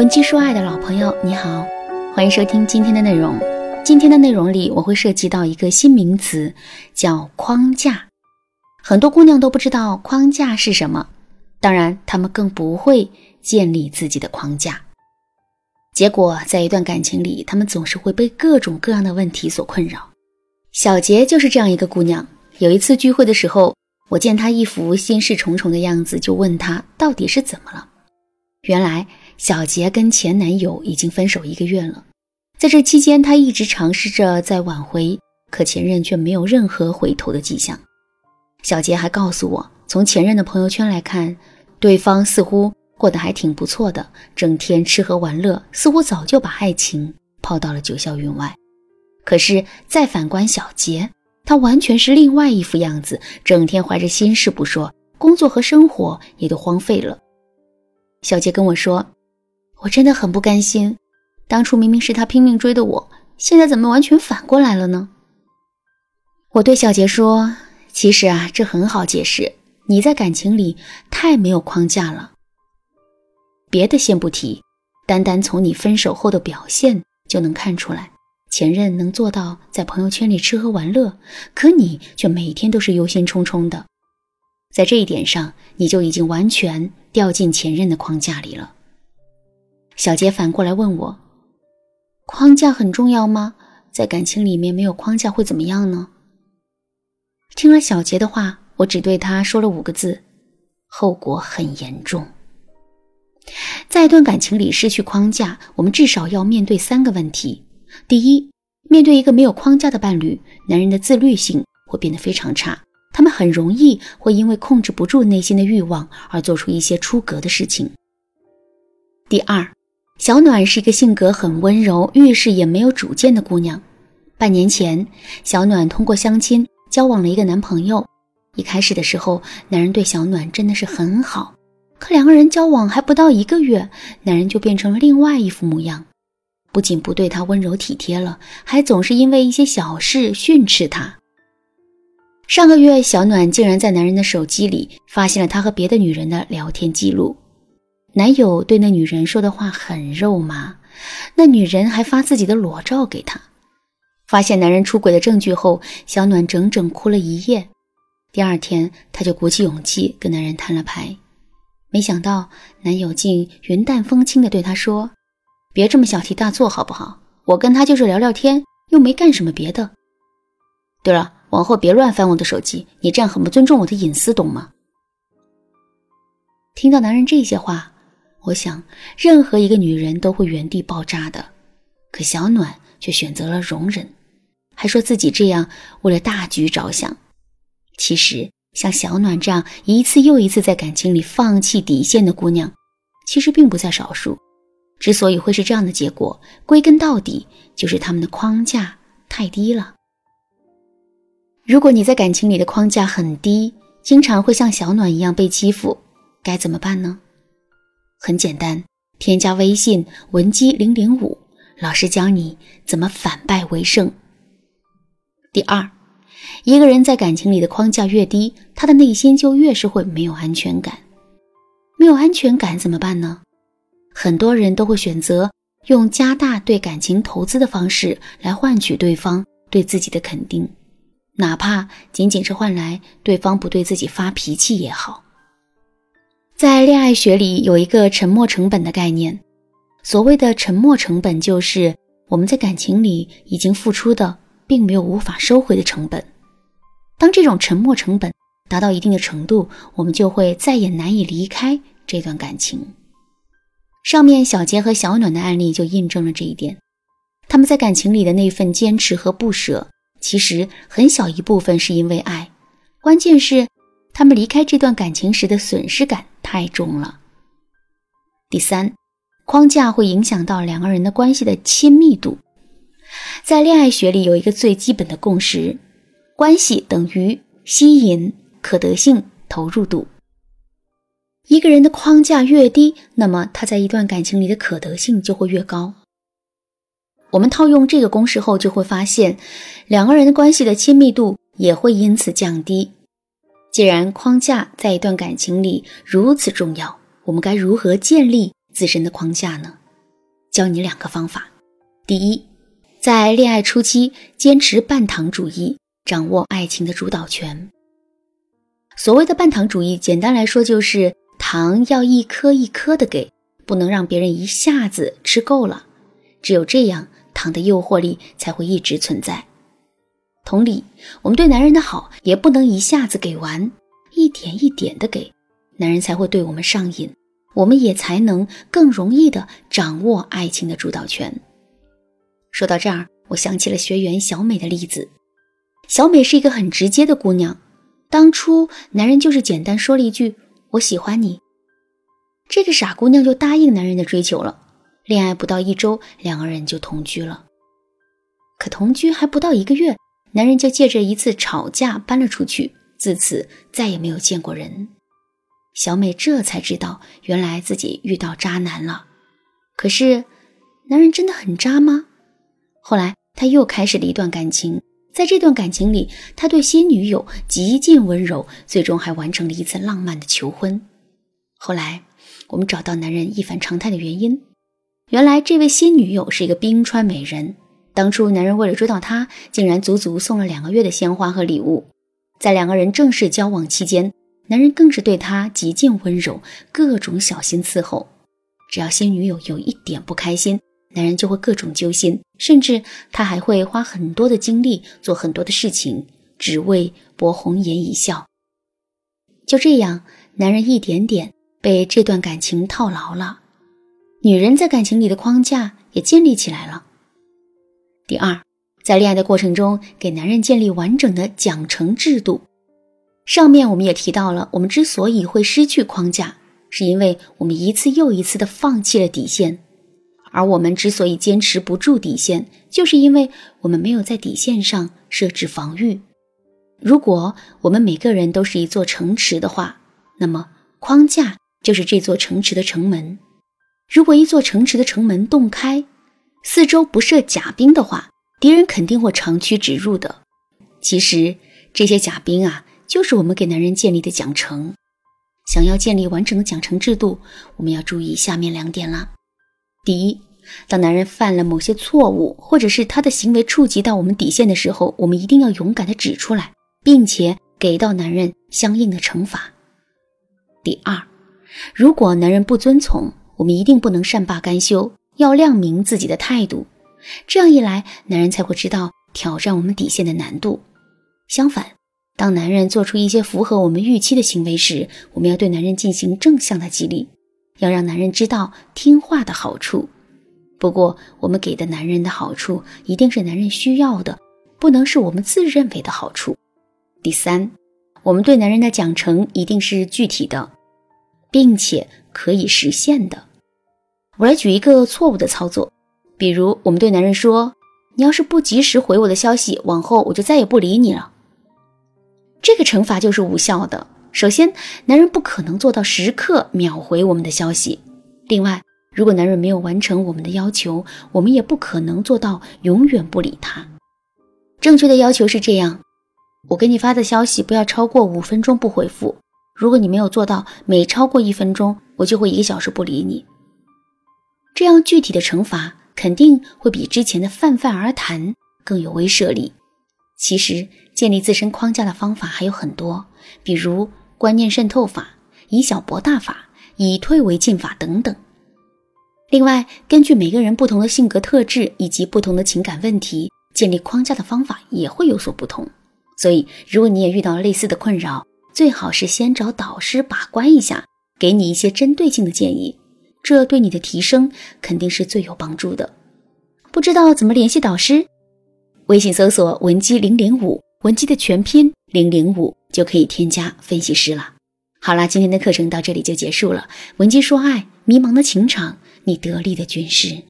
文姬说爱的老朋友，你好，欢迎收听今天的内容。今天的内容里，我会涉及到一个新名词，叫框架。很多姑娘都不知道框架是什么，当然，她们更不会建立自己的框架。结果，在一段感情里，她们总是会被各种各样的问题所困扰。小杰就是这样一个姑娘。有一次聚会的时候，我见她一副心事重重的样子，就问她到底是怎么了。原来。小杰跟前男友已经分手一个月了，在这期间，她一直尝试着在挽回，可前任却没有任何回头的迹象。小杰还告诉我，从前任的朋友圈来看，对方似乎过得还挺不错的，整天吃喝玩乐，似乎早就把爱情抛到了九霄云外。可是再反观小杰，他完全是另外一副样子，整天怀着心事不说，工作和生活也都荒废了。小杰跟我说。我真的很不甘心，当初明明是他拼命追的我，现在怎么完全反过来了呢？我对小杰说：“其实啊，这很好解释，你在感情里太没有框架了。别的先不提，单单从你分手后的表现就能看出来，前任能做到在朋友圈里吃喝玩乐，可你却每天都是忧心忡忡的，在这一点上，你就已经完全掉进前任的框架里了。”小杰反过来问我：“框架很重要吗？在感情里面没有框架会怎么样呢？”听了小杰的话，我只对他说了五个字：“后果很严重。”在一段感情里失去框架，我们至少要面对三个问题：第一，面对一个没有框架的伴侣，男人的自律性会变得非常差，他们很容易会因为控制不住内心的欲望而做出一些出格的事情；第二，小暖是一个性格很温柔、遇事也没有主见的姑娘。半年前，小暖通过相亲交往了一个男朋友。一开始的时候，男人对小暖真的是很好。可两个人交往还不到一个月，男人就变成了另外一副模样，不仅不对她温柔体贴了，还总是因为一些小事训斥她。上个月，小暖竟然在男人的手机里发现了他和别的女人的聊天记录。男友对那女人说的话很肉麻，那女人还发自己的裸照给他。发现男人出轨的证据后，小暖整整哭了一夜。第二天，她就鼓起勇气跟男人摊了牌。没想到男友竟云淡风轻地对她说：“别这么小题大做好不好？我跟他就是聊聊天，又没干什么别的。对了，往后别乱翻我的手机，你这样很不尊重我的隐私，懂吗？”听到男人这些话。我想，任何一个女人都会原地爆炸的，可小暖却选择了容忍，还说自己这样为了大局着想。其实，像小暖这样一次又一次在感情里放弃底线的姑娘，其实并不在少数。之所以会是这样的结果，归根到底就是他们的框架太低了。如果你在感情里的框架很低，经常会像小暖一样被欺负，该怎么办呢？很简单，添加微信文姬零零五，老师教你怎么反败为胜。第二，一个人在感情里的框架越低，他的内心就越是会没有安全感。没有安全感怎么办呢？很多人都会选择用加大对感情投资的方式来换取对方对自己的肯定，哪怕仅仅是换来对方不对自己发脾气也好。在恋爱学里有一个沉没成本的概念，所谓的沉没成本就是我们在感情里已经付出的，并没有无法收回的成本。当这种沉没成本达到一定的程度，我们就会再也难以离开这段感情。上面小杰和小暖的案例就印证了这一点。他们在感情里的那份坚持和不舍，其实很小一部分是因为爱，关键是他们离开这段感情时的损失感。太重了。第三，框架会影响到两个人的关系的亲密度。在恋爱学里有一个最基本的共识：关系等于吸引、可得性、投入度。一个人的框架越低，那么他在一段感情里的可得性就会越高。我们套用这个公式后，就会发现两个人的关系的亲密度也会因此降低。既然框架在一段感情里如此重要，我们该如何建立自身的框架呢？教你两个方法。第一，在恋爱初期坚持半糖主义，掌握爱情的主导权。所谓的半糖主义，简单来说就是糖要一颗一颗的给，不能让别人一下子吃够了。只有这样，糖的诱惑力才会一直存在。同理，我们对男人的好也不能一下子给完，一点一点的给，男人才会对我们上瘾，我们也才能更容易的掌握爱情的主导权。说到这儿，我想起了学员小美的例子。小美是一个很直接的姑娘，当初男人就是简单说了一句“我喜欢你”，这个傻姑娘就答应男人的追求了。恋爱不到一周，两个人就同居了。可同居还不到一个月，男人就借着一次吵架搬了出去，自此再也没有见过人。小美这才知道，原来自己遇到渣男了。可是，男人真的很渣吗？后来，他又开始了一段感情。在这段感情里，他对新女友极尽温柔，最终还完成了一次浪漫的求婚。后来，我们找到男人一反常态的原因，原来这位新女友是一个冰川美人。当初男人为了追到她，竟然足足送了两个月的鲜花和礼物。在两个人正式交往期间，男人更是对她极尽温柔，各种小心伺候。只要新女友有一点不开心，男人就会各种揪心，甚至他还会花很多的精力做很多的事情，只为博红颜一笑。就这样，男人一点点被这段感情套牢了，女人在感情里的框架也建立起来了。第二，在恋爱的过程中，给男人建立完整的奖惩制度。上面我们也提到了，我们之所以会失去框架，是因为我们一次又一次的放弃了底线。而我们之所以坚持不住底线，就是因为我们没有在底线上设置防御。如果我们每个人都是一座城池的话，那么框架就是这座城池的城门。如果一座城池的城门洞开，四周不设甲兵的话，敌人肯定会长驱直入的。其实这些甲兵啊，就是我们给男人建立的奖惩。想要建立完整的奖惩制度，我们要注意下面两点了。第一，当男人犯了某些错误，或者是他的行为触及到我们底线的时候，我们一定要勇敢的指出来，并且给到男人相应的惩罚。第二，如果男人不遵从，我们一定不能善罢甘休，要亮明自己的态度。这样一来，男人才会知道挑战我们底线的难度。相反，当男人做出一些符合我们预期的行为时，我们要对男人进行正向的激励。要让男人知道听话的好处，不过我们给的男人的好处一定是男人需要的，不能是我们自认为的好处。第三，我们对男人的奖惩一定是具体的，并且可以实现的。我来举一个错误的操作，比如我们对男人说：“你要是不及时回我的消息，往后我就再也不理你了。”这个惩罚就是无效的。首先，男人不可能做到时刻秒回我们的消息。另外，如果男人没有完成我们的要求，我们也不可能做到永远不理他。正确的要求是这样：我给你发的消息不要超过五分钟不回复。如果你没有做到每超过一分钟，我就会一个小时不理你。这样具体的惩罚肯定会比之前的泛泛而谈更有威慑力。其实，建立自身框架的方法还有很多，比如。观念渗透法、以小博大法、以退为进法等等。另外，根据每个人不同的性格特质以及不同的情感问题，建立框架的方法也会有所不同。所以，如果你也遇到类似的困扰，最好是先找导师把关一下，给你一些针对性的建议，这对你的提升肯定是最有帮助的。不知道怎么联系导师？微信搜索文姬零零五，文姬的全拼零零五。就可以添加分析师了。好啦，今天的课程到这里就结束了。文姬说爱，迷茫的情场，你得力的军师。